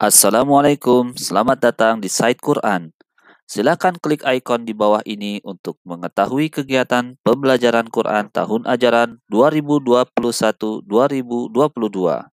Assalamualaikum, selamat datang di site Quran. Silakan klik ikon di bawah ini untuk mengetahui kegiatan pembelajaran Quran tahun ajaran 2021-2022.